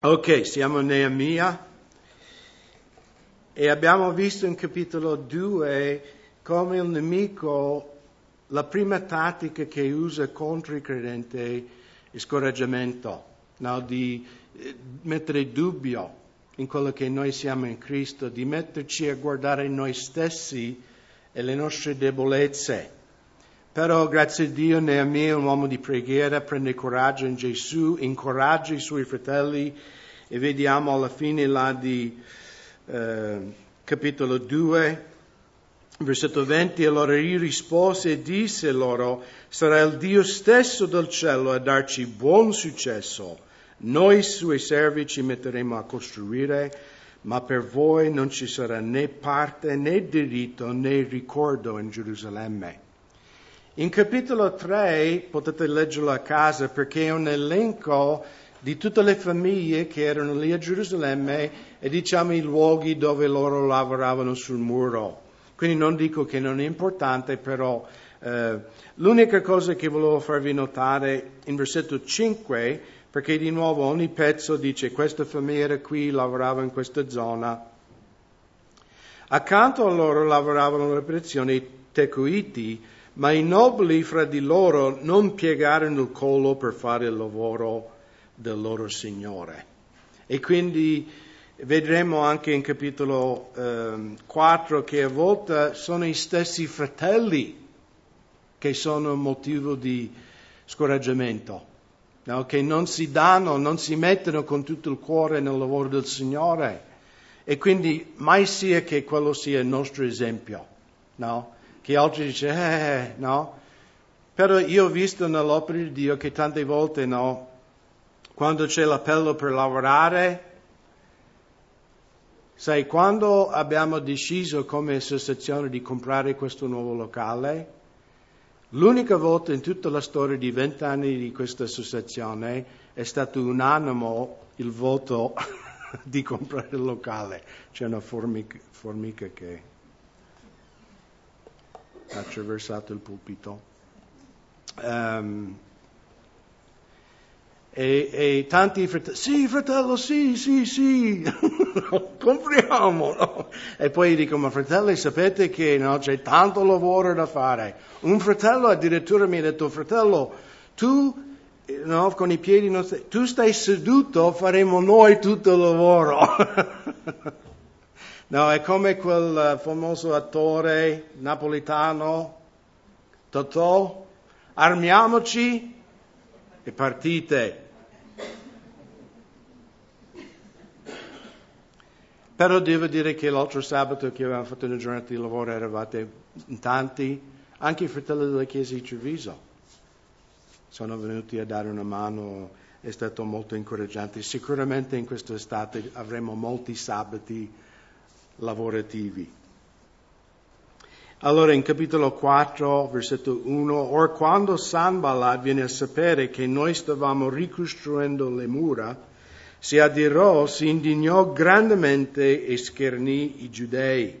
Ok, siamo a Neemia e abbiamo visto in capitolo 2 come il nemico, la prima tattica che usa contro i credenti è scoraggiamento, no? di eh, mettere dubbio in quello che noi siamo in Cristo, di metterci a guardare noi stessi e le nostre debolezze. Però grazie a Dio Neemia, un uomo di preghiera, prende coraggio in Gesù, incoraggia i suoi fratelli e vediamo alla fine là di eh, capitolo 2, versetto 20, allora io rispose e disse loro, sarà il Dio stesso del cielo a darci buon successo. Noi suoi servi ci metteremo a costruire, ma per voi non ci sarà né parte né diritto né ricordo in Gerusalemme. In capitolo 3 potete leggerlo a casa perché è un elenco di tutte le famiglie che erano lì a Gerusalemme e diciamo i luoghi dove loro lavoravano sul muro. Quindi non dico che non è importante, però eh, l'unica cosa che volevo farvi notare in versetto 5, perché di nuovo ogni pezzo dice questa famiglia era qui, lavorava in questa zona. Accanto a loro lavoravano le operazioni tecuiti, ma i nobili fra di loro non piegarono il collo per fare il lavoro del loro Signore. E quindi vedremo anche in capitolo eh, 4 che a volte sono i stessi fratelli che sono motivo di scoraggiamento, no? che non si danno, non si mettono con tutto il cuore nel lavoro del Signore. E quindi mai sia che quello sia il nostro esempio, no? Che altri dicono, eh, no? Però io ho visto nell'opera di Dio che tante volte, no, quando c'è l'appello per lavorare. Sai, quando abbiamo deciso come associazione di comprare questo nuovo locale, l'unica volta in tutta la storia di vent'anni di questa associazione è stato unanimo il voto di comprare il locale. C'è una formica, formica che attraversato il pulpito. Um, e, e tanti fratelli, sì fratello, sì, sì, sì, compriamo. No? E poi dico, ma fratelli, sapete che no, c'è tanto lavoro da fare. Un fratello addirittura mi ha detto, fratello, tu no, con i piedi non stai, tu stai seduto, faremo noi tutto il lavoro. no, è come quel famoso attore napolitano, Totò, armiamoci e partite. Però devo dire che l'altro sabato che avevamo fatto una giornata di lavoro eravate in tanti, anche i fratelli della Chiesa di Treviso sono venuti a dare una mano, è stato molto incoraggiante. Sicuramente in quest'estate avremo molti sabati lavorativi. Allora in capitolo 4, versetto 1, or quando Sanballat viene a sapere che noi stavamo ricostruendo le mura, si adirò, si indignò grandemente e schernì i giudei.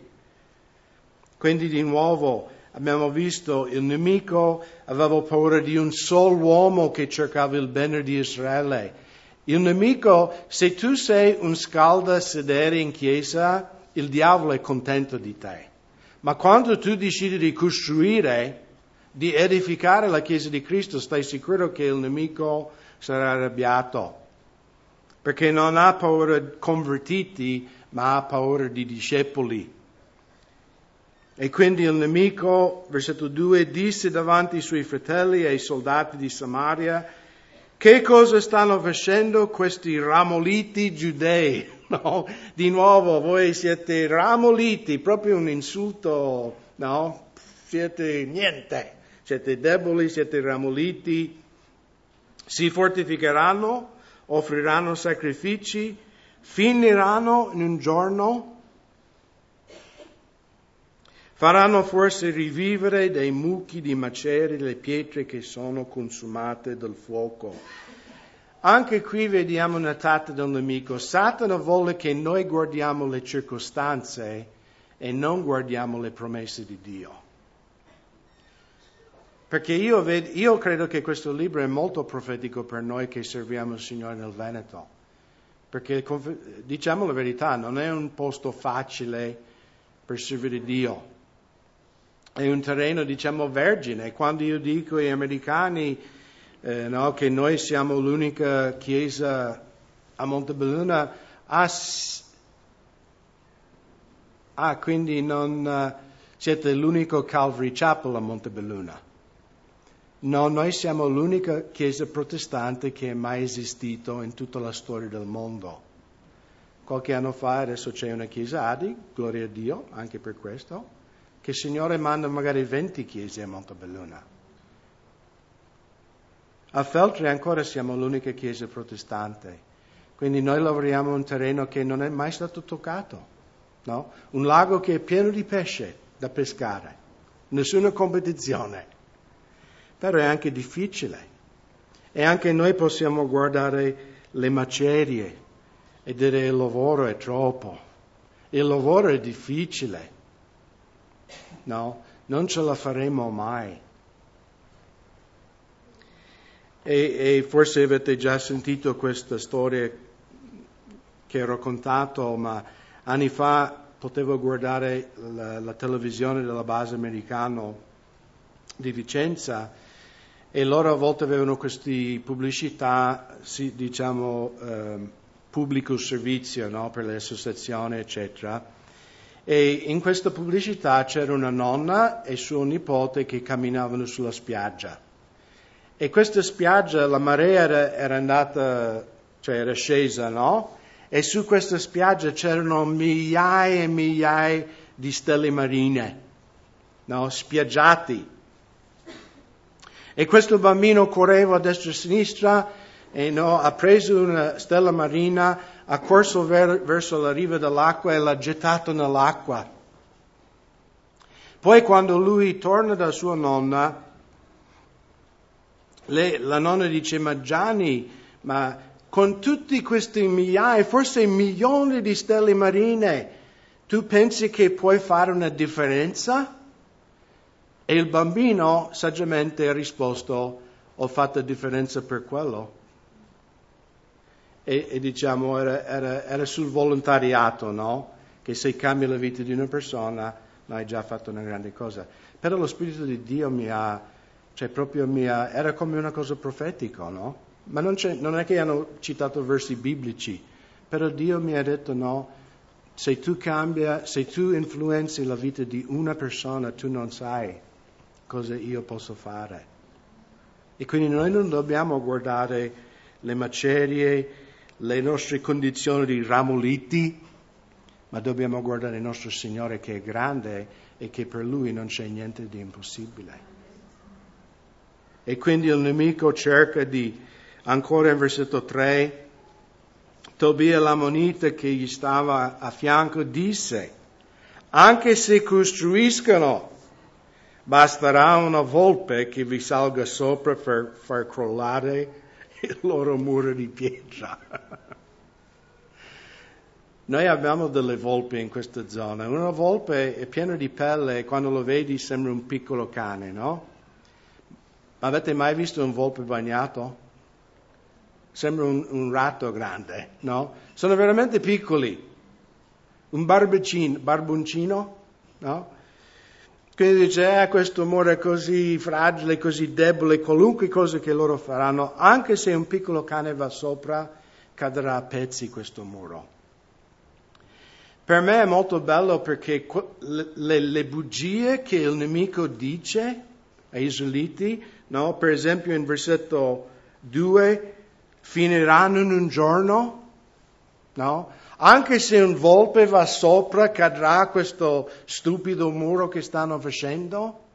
Quindi di nuovo abbiamo visto il nemico aveva paura di un solo uomo che cercava il bene di Israele. Il nemico, se tu sei un scalda sedere in chiesa, il diavolo è contento di te. Ma quando tu decidi di costruire, di edificare la Chiesa di Cristo, stai sicuro che il nemico sarà arrabbiato, perché non ha paura di convertiti, ma ha paura di discepoli. E quindi il nemico, versetto 2, disse davanti ai suoi fratelli e ai soldati di Samaria, che cosa stanno facendo questi ramoliti giudei? No? Di nuovo, voi siete ramoliti, proprio un insulto, no? Siete niente, siete deboli, siete ramoliti, si fortificheranno, offriranno sacrifici, finiranno in un giorno, faranno forse rivivere dei mucchi di macerie le pietre che sono consumate dal fuoco anche qui vediamo una tratta del nemico. Satana vuole che noi guardiamo le circostanze e non guardiamo le promesse di Dio. Perché io, ved- io credo che questo libro è molto profetico per noi che serviamo il Signore nel Veneto. perché diciamo la verità, non è un posto facile per servire Dio. È un terreno, diciamo, vergine. Quando io dico agli americani eh, no, che noi siamo l'unica chiesa a Montebelluna, ah, ah quindi non uh, siete l'unico Calvary Chapel a Montebelluna. No, noi siamo l'unica chiesa protestante che è mai esistito in tutta la storia del mondo. Qualche anno fa adesso c'è una chiesa Adi, gloria a Dio anche per questo, che il Signore manda magari 20 chiese a Montebelluna. A Feltre ancora siamo l'unica chiesa protestante, quindi noi lavoriamo in un terreno che non è mai stato toccato, no? un lago che è pieno di pesce da pescare, nessuna competizione però è anche difficile. E anche noi possiamo guardare le macerie e dire il lavoro è troppo, il lavoro è difficile. No, non ce la faremo mai. E, e forse avete già sentito questa storia che ho raccontato, ma anni fa potevo guardare la, la televisione della base americana di Vicenza e loro a volte avevano queste pubblicità, diciamo, eh, pubblico servizio no? per le associazioni, eccetera. E in questa pubblicità c'era una nonna e suo nipote che camminavano sulla spiaggia. E questa spiaggia, la marea era, era andata, cioè era scesa, no? E su questa spiaggia c'erano migliaia e migliaia di stelle marine, no? Spiaggiati e questo bambino correva a destra e a sinistra e no, ha preso una stella marina, ha corso ver- verso la riva dell'acqua e l'ha gettato nell'acqua. Poi quando lui torna da sua nonna, lei, la nonna dice, ma Gianni, ma con tutti questi migliaia, forse milioni di stelle marine, tu pensi che puoi fare una differenza? E il bambino saggiamente ha risposto, ho fatto differenza per quello. E, e diciamo, era, era, era, sul volontariato, no? Che se cambi la vita di una persona, hai già fatto una grande cosa. Però lo Spirito di Dio mi ha, cioè proprio mi ha, era come una cosa profetica, no? Ma non, non è che hanno citato versi biblici, però Dio mi ha detto no, se tu cambia, se tu influenzi la vita di una persona, tu non sai cosa io posso fare. E quindi noi non dobbiamo guardare le macerie, le nostre condizioni di ramoliti, ma dobbiamo guardare il nostro Signore che è grande e che per Lui non c'è niente di impossibile. E quindi il nemico cerca di, ancora in versetto 3, Tobia l'ammonita che gli stava a fianco disse, anche se costruiscono Basterà una volpe che vi salga sopra per far crollare il loro muro di pietra. Noi abbiamo delle volpi in questa zona. Una volpe è piena di pelle e quando lo vedi sembra un piccolo cane, no? Ma avete mai visto un volpe bagnato? Sembra un, un ratto grande, no? Sono veramente piccoli. Un barboncino, no? Quindi dice, eh, questo amore è così fragile, così debole, qualunque cosa che loro faranno, anche se un piccolo cane va sopra, cadrà a pezzi questo muro. Per me è molto bello perché le, le bugie che il nemico dice ai israeliti, no? per esempio in versetto 2, finiranno in un giorno, no? Anche se un volpe va sopra, cadrà questo stupido muro che stanno facendo?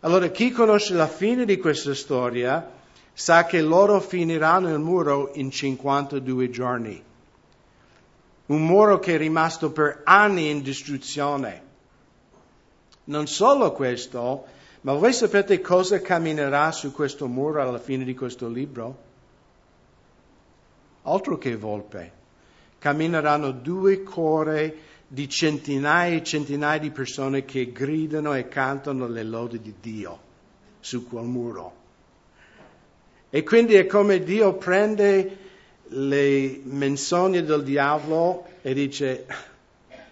Allora chi conosce la fine di questa storia sa che loro finiranno il muro in 52 giorni. Un muro che è rimasto per anni in distruzione. Non solo questo, ma voi sapete cosa camminerà su questo muro alla fine di questo libro? Altro che volpe cammineranno due cuori di centinaia e centinaia di persone che gridano e cantano le lodi di Dio su quel muro. E quindi è come Dio prende le menzogne del diavolo e dice,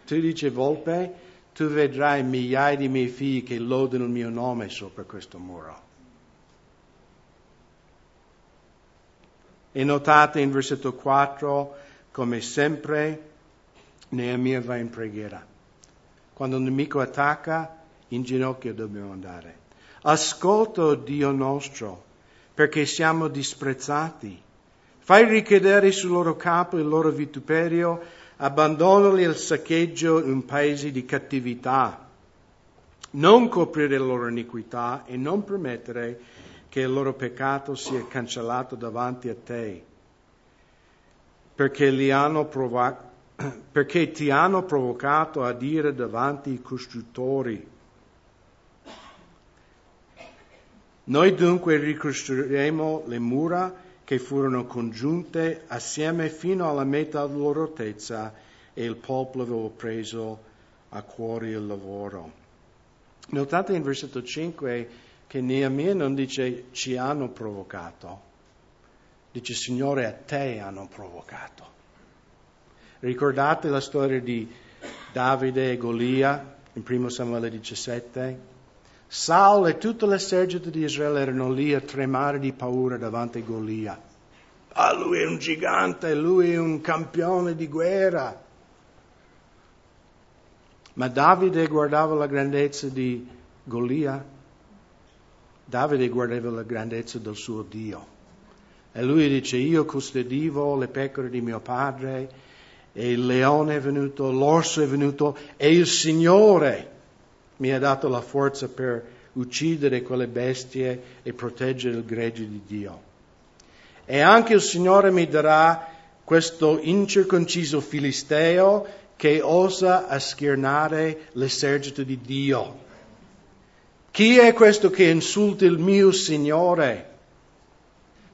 tu dici volpe, tu vedrai migliaia di miei figli che lodano il mio nome sopra questo muro. E notate in versetto 4, come sempre, Neemia va in preghiera. Quando il nemico attacca, in ginocchio dobbiamo andare. Ascolta, Dio nostro, perché siamo disprezzati. Fai ricadere sul loro capo il loro vituperio, abbandonali al saccheggio in paesi di cattività. Non coprire la loro iniquità e non permettere che il loro peccato sia cancellato davanti a te, perché, li hanno provato, perché ti hanno provocato a dire davanti ai costruttori. Noi dunque ricostruiremo le mura che furono congiunte assieme fino alla metà della loro altezza e il popolo aveva preso a cuore il lavoro. Notate in versetto 5 che Neemia non dice ci hanno provocato, dice Signore a te hanno provocato. Ricordate la storia di Davide e Golia in 1 Samuele 17? Saul e tutto l'esercito di Israele erano lì a tremare di paura davanti a Golia. Ah, lui è un gigante, lui è un campione di guerra. Ma Davide guardava la grandezza di Golia Davide guardava la grandezza del suo Dio. E lui dice, io custodivo le pecore di mio padre, e il leone è venuto, l'orso è venuto, e il Signore mi ha dato la forza per uccidere quelle bestie e proteggere il gregge di Dio. E anche il Signore mi darà questo incirconciso filisteo che osa a l'esercito di Dio. Chi è questo che insulta il mio Signore?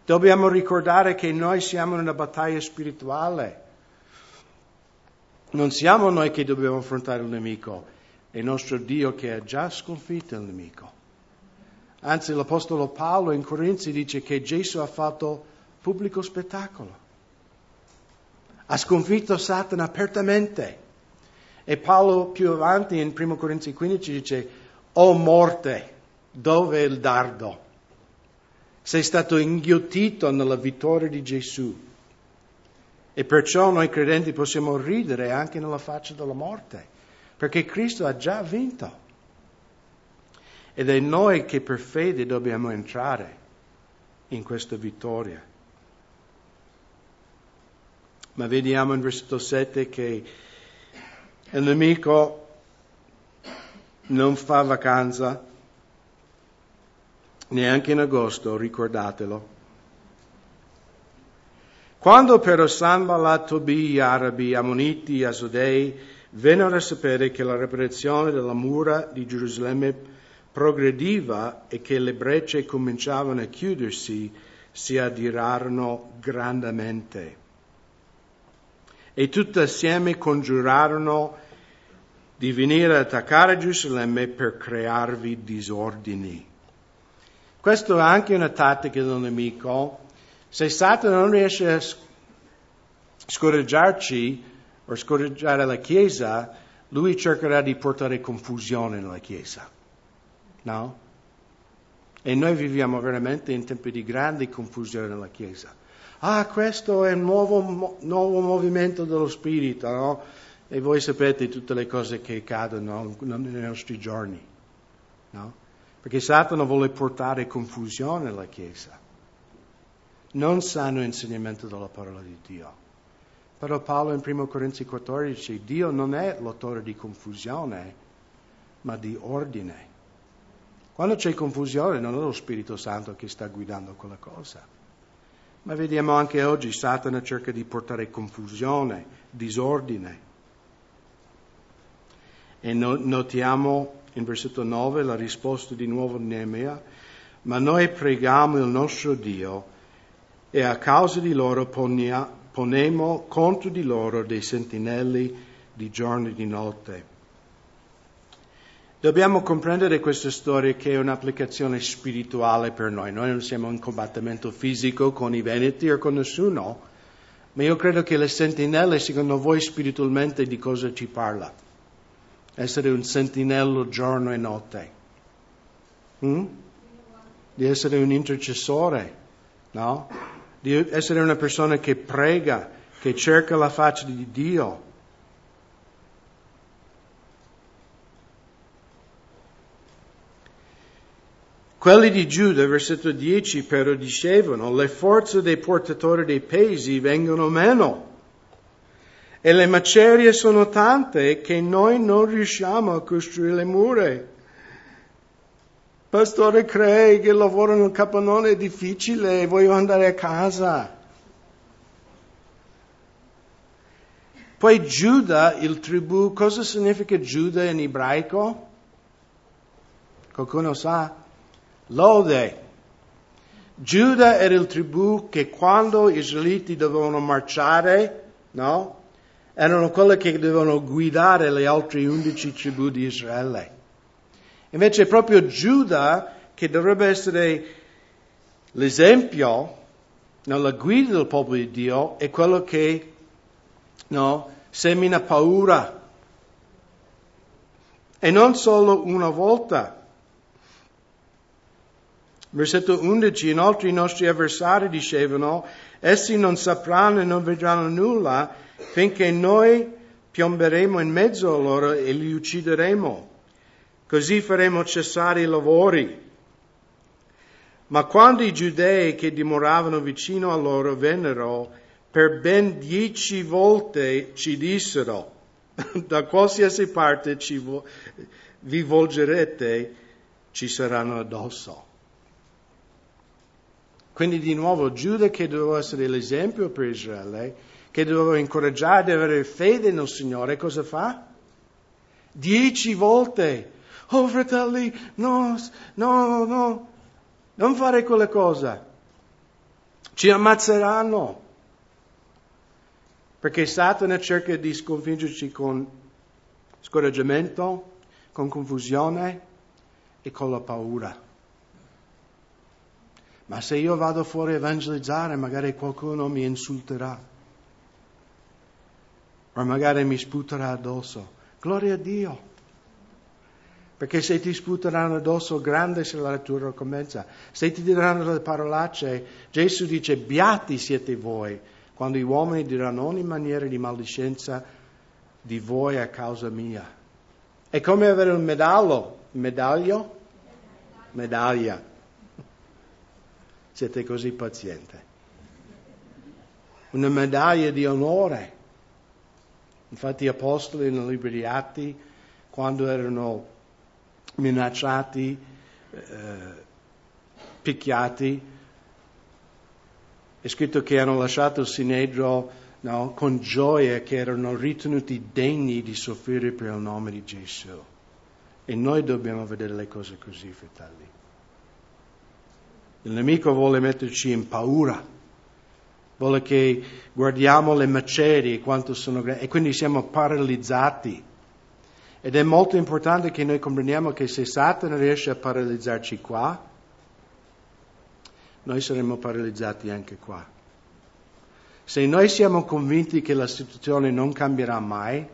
Dobbiamo ricordare che noi siamo in una battaglia spirituale. Non siamo noi che dobbiamo affrontare il nemico, è il nostro Dio che ha già sconfitto il nemico. Anzi, l'Apostolo Paolo in Corinzi dice che Gesù ha fatto pubblico spettacolo. Ha sconfitto Satana apertamente. E Paolo più avanti in 1 Corinzi 15 dice, o morte, dove è il dardo? Sei stato inghiottito nella vittoria di Gesù. E perciò noi credenti possiamo ridere anche nella faccia della morte, perché Cristo ha già vinto. Ed è noi che per fede dobbiamo entrare in questa vittoria. Ma vediamo in versetto 7 che il nemico non fa vacanza, neanche in agosto, ricordatelo. Quando però Sanballat, Tobi, Arabi, Ammoniti, Asodei vennero a sapere che la riparazione della mura di Gerusalemme progrediva e che le brecce cominciavano a chiudersi, si adirarono grandemente. E tutti assieme congiurarono di venire ad attaccare Gerusalemme per crearvi disordini. Questo è anche una tattica del nemico. Se Satana non riesce a scoraggiarci o scoraggiare la Chiesa, lui cercherà di portare confusione nella Chiesa. No? E noi viviamo veramente in tempi di grande confusione nella Chiesa. Ah, questo è un nuovo, nuovo movimento dello Spirito, no? E voi sapete tutte le cose che accadono nei nostri giorni, no? Perché Satana vuole portare confusione alla Chiesa. Non sanno l'insegnamento della parola di Dio. Però Paolo in 1 Corinzi 14 Dio non è l'autore di confusione, ma di ordine. Quando c'è confusione non è lo Spirito Santo che sta guidando quella cosa. Ma vediamo anche oggi Satana cerca di portare confusione, disordine. E notiamo in versetto 9 la risposta di nuovo Neemia, ma noi preghiamo il nostro Dio e a causa di loro ponia, ponemo contro di loro dei sentinelli di giorno e di notte. Dobbiamo comprendere questa storia che è un'applicazione spirituale per noi. Noi non siamo in combattimento fisico con i Veneti o con nessuno, Ma io credo che le sentinelle, secondo voi spiritualmente, di cosa ci parla? Essere un sentinello giorno e notte. Mm? Di essere un intercessore, no? Di essere una persona che prega, che cerca la faccia di Dio. Quelli di Giuda, versetto 10, però dicevano, le forze dei portatori dei pesi vengono meno e le macerie sono tante che noi non riusciamo a costruire le mura. Pastore Craig, il lavoro nel capannone è difficile, voglio andare a casa. Poi Giuda, il tribù, cosa significa Giuda in ebraico? Qualcuno sa? Lode. Giuda era il tribù che quando gli israeliti dovevano marciare, no? Erano quelli che dovevano guidare le altre undici tribù di Israele. Invece è proprio Giuda che dovrebbe essere l'esempio nella guida del popolo di Dio, è quello che no, semina paura. E non solo una volta. Versetto 11, inoltre i nostri avversari dicevano, essi non sapranno e non vedranno nulla finché noi piomberemo in mezzo a loro e li uccideremo. Così faremo cessare i lavori. Ma quando i giudei che dimoravano vicino a loro vennero, per ben dieci volte ci dissero, da qualsiasi parte vo- vi volgerete, ci saranno addosso. Quindi di nuovo Giuda che doveva essere l'esempio per Israele, che doveva incoraggiare ad avere fede nel Signore, cosa fa? Dieci volte. Oh fratelli, no, no, no, non fare quella cosa. Ci ammazzeranno. Perché Satana cerca di sconfiggerci con scoraggiamento, con confusione e con la paura. Ma se io vado fuori a evangelizzare, magari qualcuno mi insulterà. O magari mi sputerà addosso. Gloria a Dio. Perché se ti sputeranno addosso, grande sarà la tua ricompensa. Se ti diranno le parolacce, Gesù dice, beati siete voi, quando gli uomini diranno ogni maniera di maldicenza di voi a causa mia. È come avere un medallo, medaglio? Medaglia siete così paziente. Una medaglia di onore. Infatti gli apostoli nel libro di Atti, quando erano minacciati, eh, picchiati, è scritto che hanno lasciato il Sinedro no, con gioia, che erano ritenuti degni di soffrire per il nome di Gesù. E noi dobbiamo vedere le cose così, fratelli. Il nemico vuole metterci in paura, vuole che guardiamo le macerie quanto sono grandi e quindi siamo paralizzati. Ed è molto importante che noi comprendiamo che se Satana riesce a paralizzarci qua, noi saremo paralizzati anche qua. Se noi siamo convinti che la situazione non cambierà mai,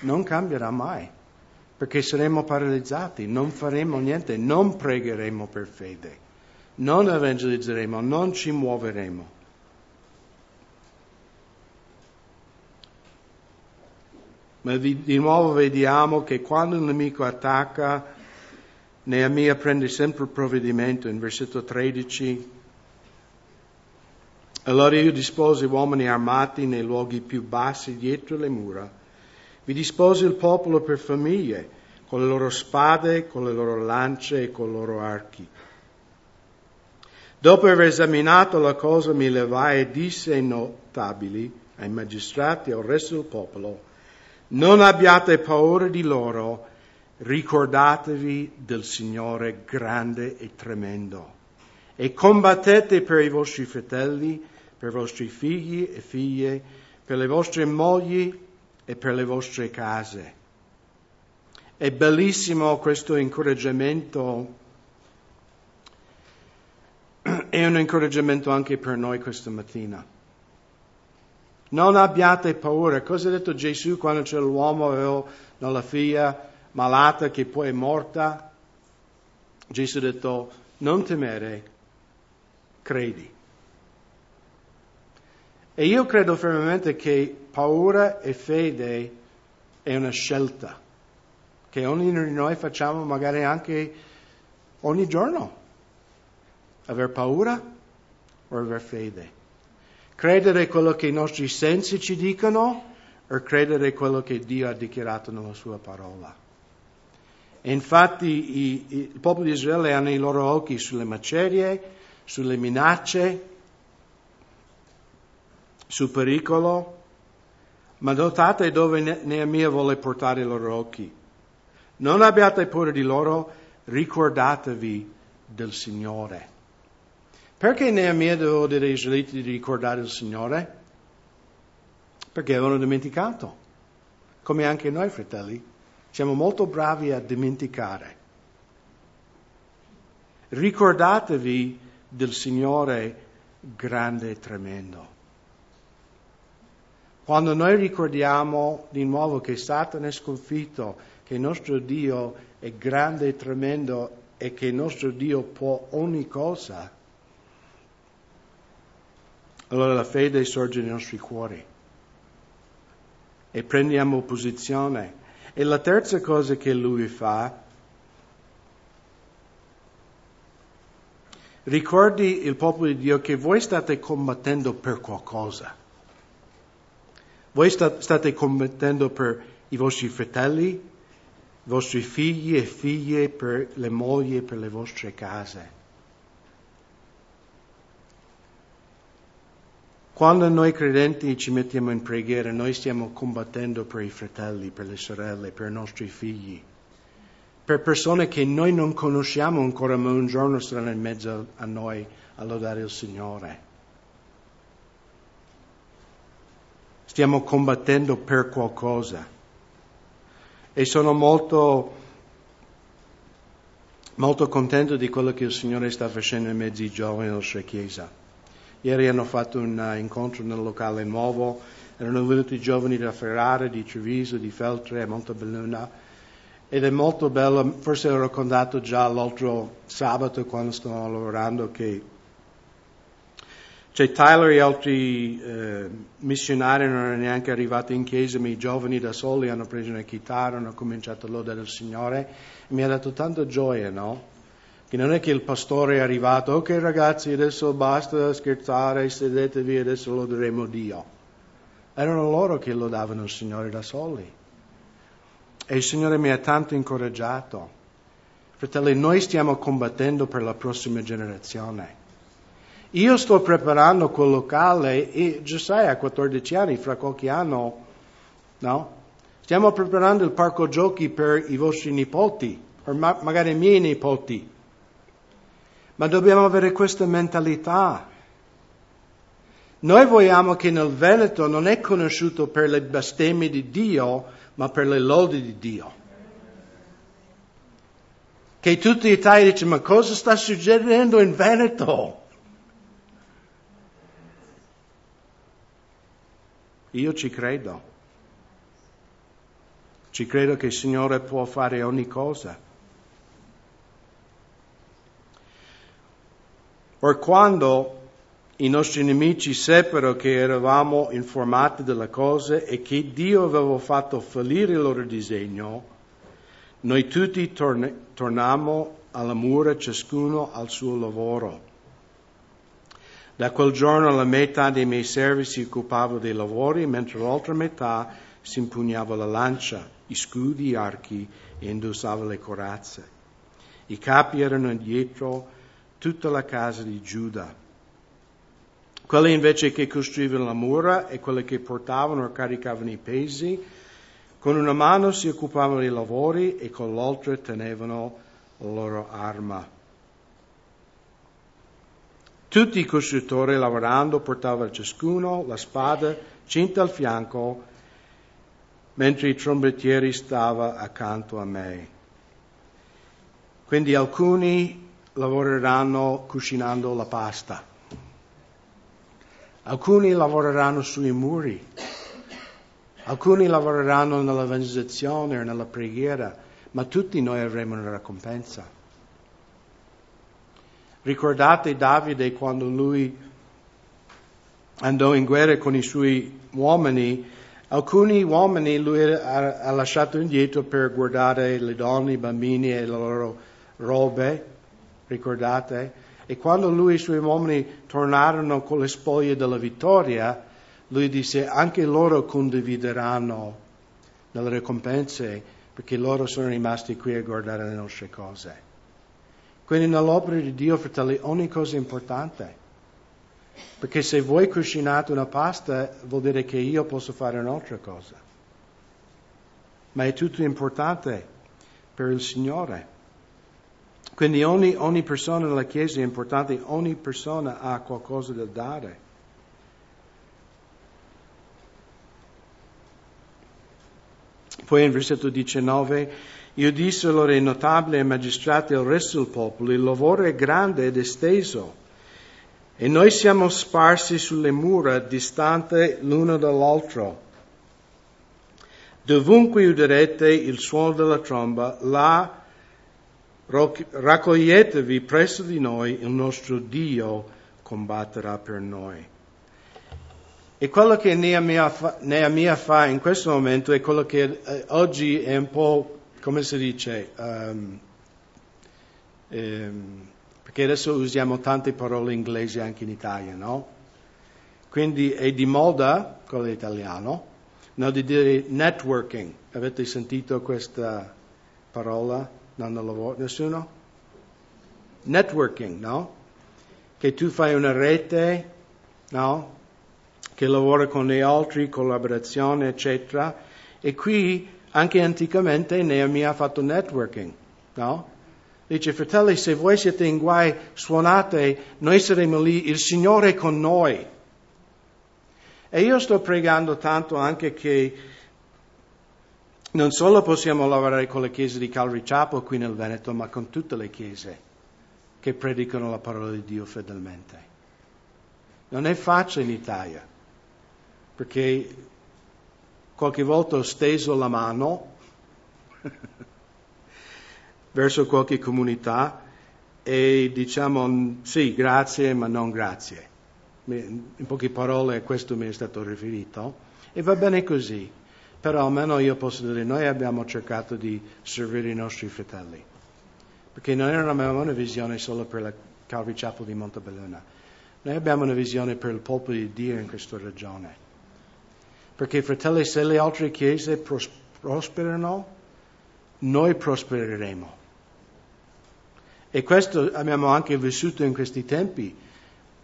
non cambierà mai, perché saremo paralizzati, non faremo niente, non pregheremo per fede non evangelizzeremo, non ci muoveremo. Ma di, nuovo vediamo che quando il nemico attacca, Neemia prende sempre il provvedimento in versetto 13. Allora io disposi uomini armati nei luoghi più bassi dietro le mura. Vi disposi il popolo per famiglie, con le loro spade, con le loro lance e con i loro archi. Dopo aver esaminato la cosa mi levai e disse ai notabili, ai magistrati e al resto del popolo, non abbiate paura di loro, ricordatevi del Signore grande e tremendo e combattete per i vostri fratelli, per i vostri figli e figlie, per le vostre mogli e per le vostre case. È bellissimo questo incoraggiamento è un incoraggiamento anche per noi questa mattina. Non abbiate paura. Cosa ha detto Gesù quando c'era l'uomo aveva una figlia malata che poi è morta? Gesù ha detto, non temere, credi. E io credo fermamente che paura e fede è una scelta che ognuno di noi facciamo magari anche ogni giorno. Aver paura o aver fede. Credere quello che i nostri sensi ci dicono o credere quello che Dio ha dichiarato nella sua parola. E infatti i, i, il popolo di Israele hanno i loro occhi sulle macerie, sulle minacce, sul pericolo, ma notate dove Neemia vuole portare i loro occhi. Non abbiate paura di loro, ricordatevi del Signore. Perché Neemia doveva dire agli israeliti di ricordare il Signore? Perché avevano dimenticato, come anche noi fratelli. Siamo molto bravi a dimenticare. Ricordatevi del Signore grande e tremendo. Quando noi ricordiamo di nuovo che Satana è sconfitto, che il nostro Dio è grande e tremendo e che il nostro Dio può ogni cosa, allora la fede sorge nei nostri cuori e prendiamo posizione. E la terza cosa che lui fa, ricordi il popolo di Dio che voi state combattendo per qualcosa. Voi state combattendo per i vostri fratelli, i vostri figli e figlie, per le mogli per le vostre case. Quando noi credenti ci mettiamo in preghiera, noi stiamo combattendo per i fratelli, per le sorelle, per i nostri figli, per persone che noi non conosciamo ancora, ma un giorno saranno in mezzo a noi a lodare il Signore. Stiamo combattendo per qualcosa. E sono molto, molto contento di quello che il Signore sta facendo in mezzo ai giovani della nostra Chiesa. Ieri hanno fatto un uh, incontro nel locale nuovo, erano venuti i giovani da Ferrara, di Treviso, di Feltre, Montebelluna ed è molto bello, forse ho raccontato già l'altro sabato quando stavamo lavorando che c'è Tyler e altri eh, missionari non erano neanche arrivati in chiesa, ma i giovani da soli hanno preso una chitarra, hanno cominciato a lodare il Signore e mi ha dato tanta gioia, no? Che non è che il pastore è arrivato, ok ragazzi, adesso basta scherzare, sedetevi, adesso loderemo Dio. Erano loro che lodavano il Signore da soli. E il Signore mi ha tanto incoraggiato. Fratelli, noi stiamo combattendo per la prossima generazione. Io sto preparando quel locale e Giuseppe ha 14 anni, fra qualche anno, no? Stiamo preparando il parco giochi per i vostri nipoti, o magari i miei nipoti. Ma dobbiamo avere questa mentalità. Noi vogliamo che nel Veneto non è conosciuto per le bestemmie di Dio, ma per le lodi di Dio. Che tutti i tagli dicono, ma cosa sta succedendo in Veneto? Io ci credo. Ci credo che il Signore può fare ogni cosa. Or quando i nostri nemici seppero che eravamo informati delle cose e che Dio aveva fatto fallire il loro disegno, noi tutti torn- tornammo alla mura, ciascuno al suo lavoro. Da quel giorno la metà dei miei servi si occupava dei lavori, mentre l'altra metà si impugnava la lancia, i scudi, gli archi e indossava le corazze. I capi erano dietro tutta la casa di Giuda. Quelli invece che costruivano la mura e quelli che portavano o caricavano i pesi, con una mano si occupavano dei lavori e con l'altra tenevano la loro arma. Tutti i costruttori lavorando portavano ciascuno la spada cinta al fianco, mentre i trombettieri stavano accanto a me. Quindi alcuni lavoreranno cucinando la pasta. alcuni lavoreranno sui muri, alcuni lavoreranno nell'evangelizzazione o nella preghiera, ma tutti noi avremo una ricompensa. Ricordate Davide quando lui andò in guerra con i suoi uomini, alcuni uomini lui ha, ha lasciato indietro per guardare le donne, i bambini e le loro robe, ricordate? E quando lui e i suoi uomini tornarono con le spoglie della vittoria, lui disse anche loro condivideranno nelle ricompense perché loro sono rimasti qui a guardare le nostre cose. Quindi nell'opera di Dio, fratelli, ogni cosa è importante. Perché se voi cucinate una pasta vuol dire che io posso fare un'altra cosa. Ma è tutto importante per il Signore. Quindi ogni, ogni persona nella Chiesa è importante, ogni persona ha qualcosa da dare. Poi in versetto 19, io disse allora ai notabili e ai magistrati e al resto del popolo, il lavoro è grande ed esteso e noi siamo sparsi sulle mura, distante l'uno dall'altro. Dovunque udirete il suono della tromba, là raccoglietevi presso di noi, il nostro Dio combatterà per noi. E quello che Neemia fa, fa in questo momento è quello che eh, oggi è un po', come si dice, um, um, perché adesso usiamo tante parole inglesi anche in Italia, no? Quindi è di moda, quello italiano, no, di dire networking. Avete sentito questa parola? Non lavoro? Nessuno? Networking, no? Che tu fai una rete, no? Che lavora con gli altri, collaborazione, eccetera. E qui anche anticamente Neemia ha fatto networking, no? Dice, fratelli, se voi siete in guai, suonate, noi saremo lì, il Signore è con noi. E io sto pregando tanto anche che non solo possiamo lavorare con le chiese di Calvary Chapel qui nel Veneto, ma con tutte le chiese che predicano la parola di Dio fedelmente. Non è facile in Italia, perché qualche volta ho steso la mano verso qualche comunità e diciamo sì, grazie, ma non grazie. In poche parole a questo mi è stato riferito e va bene così, però almeno io posso dire noi abbiamo cercato di servire i nostri fratelli, perché noi non abbiamo una visione solo per la Calvary Chapel di Montebelluna, noi abbiamo una visione per il popolo di Dio in questa regione. Perché fratelli, se le altre chiese prosperano, noi prospereremo. E questo abbiamo anche vissuto in questi tempi,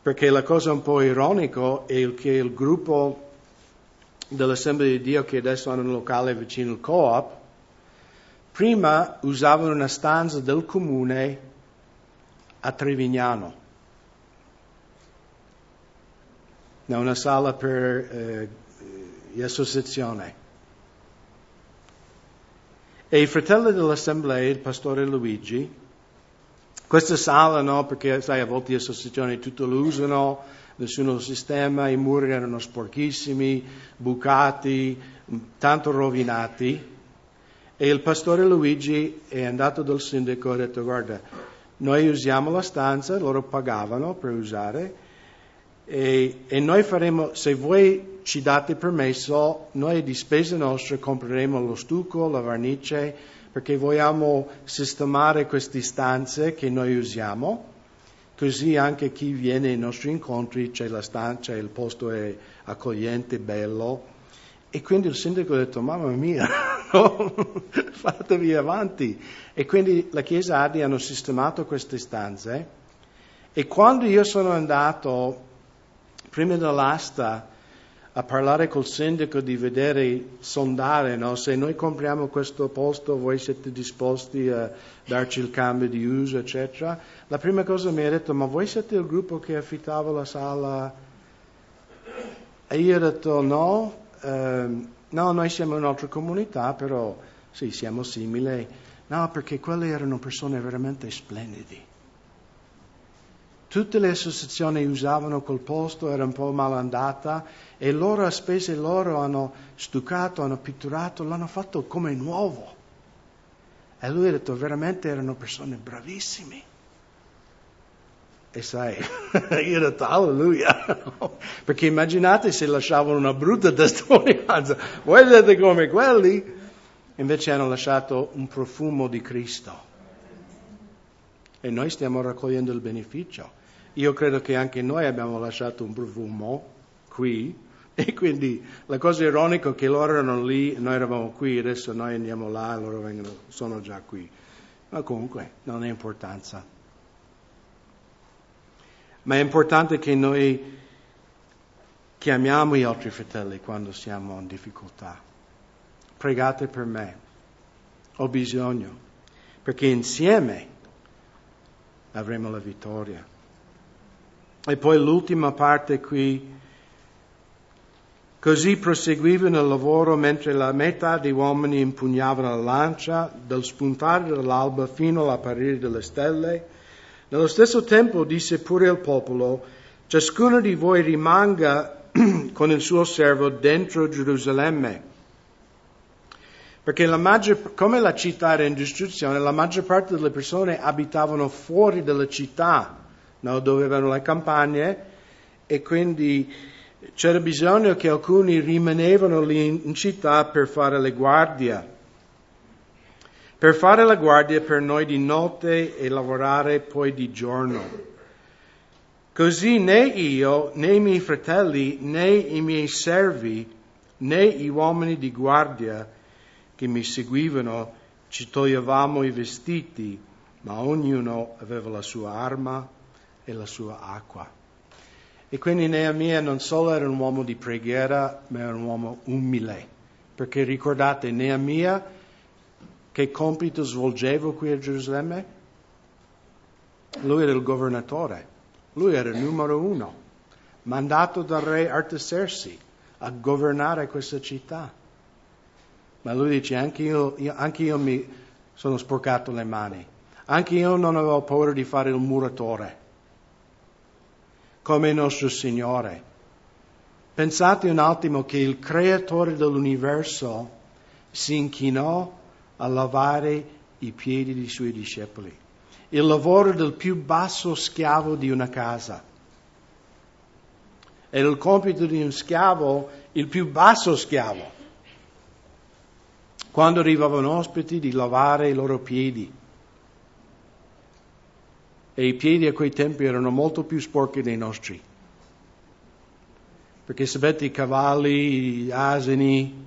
perché la cosa un po' ironica è che il gruppo dell'Assemblea di Dio che adesso hanno un locale vicino al co-op, prima usavano una stanza del comune a Trevignano, una sala per eh, l'associazione. E i fratelli dell'Assemblea, il pastore Luigi, questa sala no, perché sai, a volte le associazioni tutto lo usano, nessuno sistema, i muri erano sporchissimi, bucati, tanto rovinati. E il pastore Luigi è andato dal sindaco e ha detto guarda, noi usiamo la stanza, loro pagavano per usare e, e noi faremo, se voi ci date permesso, noi di spese nostre compreremo lo stucco, la vernice, perché vogliamo sistemare queste stanze che noi usiamo, così anche chi viene ai nostri incontri c'è la stanza, il posto è accogliente, bello. E quindi il sindaco ha detto, mamma mia, no, fatevi avanti. E quindi la Chiesa Adi hanno sistemato queste stanze. E quando io sono andato, prima dell'asta, a parlare col sindaco di vedere, sondare, no? se noi compriamo questo posto, voi siete disposti a darci il cambio di uso, eccetera. La prima cosa mi ha detto, ma voi siete il gruppo che affittava la sala? E io ho detto, no, ehm, no, noi siamo un'altra comunità, però sì, siamo simili. No, perché quelle erano persone veramente splendidi tutte le associazioni usavano quel posto, era un po' malandata e loro a spese loro hanno stuccato, hanno pitturato, l'hanno fatto come nuovo. E lui ha detto veramente erano persone bravissime. E sai, io ho detto alleluia, perché immaginate se lasciavano una brutta testimonianza, voi siete come quelli, invece hanno lasciato un profumo di Cristo. E noi stiamo raccogliendo il beneficio. Io credo che anche noi abbiamo lasciato un profumo qui e quindi la cosa ironica è che loro erano lì, noi eravamo qui, adesso noi andiamo là e loro vengono, sono già qui. Ma comunque non ha importanza. Ma è importante che noi chiamiamo gli altri fratelli quando siamo in difficoltà. Pregate per me, ho bisogno, perché insieme avremo la vittoria. E poi l'ultima parte qui. Così proseguivano il lavoro mentre la metà degli uomini impugnavano la lancia, dal spuntare dell'alba fino all'apparire delle stelle. Nello stesso tempo disse pure il popolo, ciascuno di voi rimanga con il suo servo dentro Gerusalemme. Perché la maggior, come la città era in distruzione, la maggior parte delle persone abitavano fuori dalla città no? dove avevano le campagne e quindi c'era bisogno che alcuni rimanevano lì in città per fare le guardie. Per fare la guardia per noi di notte e lavorare poi di giorno. Così né io, né i miei fratelli, né i miei servi, né gli uomini di guardia che mi seguivano ci toglievamo i vestiti, ma ognuno aveva la sua arma e la sua acqua. E quindi Neemia non solo era un uomo di preghiera, ma era un uomo umile. Perché ricordate, Neemia che compito svolgeva qui a Gerusalemme? Lui era il governatore, lui era il numero uno, mandato dal re Artasersi a governare questa città. Ma lui dice, anche io, io, anche io mi sono sporcato le mani, anche io non avevo paura di fare il muratore come nostro Signore. Pensate un attimo che il creatore dell'universo si inchinò a lavare i piedi dei suoi discepoli. Il lavoro del più basso schiavo di una casa. Era il compito di un schiavo, il più basso schiavo. Quando arrivavano ospiti, di lavare i loro piedi e i piedi a quei tempi erano molto più sporchi dei nostri. Perché sapete i cavalli, gli asini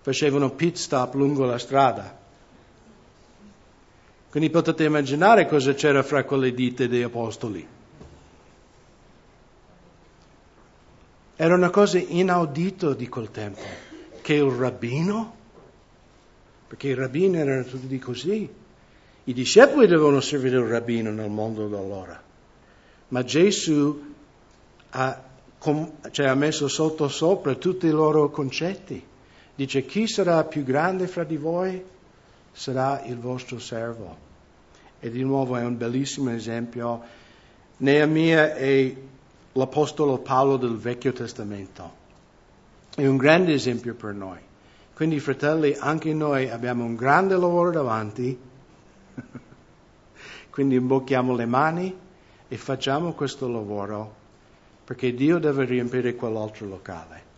facevano pit stop lungo la strada. Quindi potete immaginare cosa c'era fra quelle dita dei apostoli. Era una cosa inaudita di quel tempo, che il rabbino, perché i rabbini erano tutti così, i discepoli devono servire il rabbino nel mondo d'allora, ma Gesù ha, cioè, ha messo sotto sopra tutti i loro concetti. Dice chi sarà più grande fra di voi sarà il vostro servo. E di nuovo è un bellissimo esempio. Neemia è l'Apostolo Paolo del Vecchio Testamento. È un grande esempio per noi. Quindi, fratelli, anche noi abbiamo un grande lavoro davanti Quindi imbocchiamo le mani e facciamo questo lavoro perché Dio deve riempire quell'altro locale.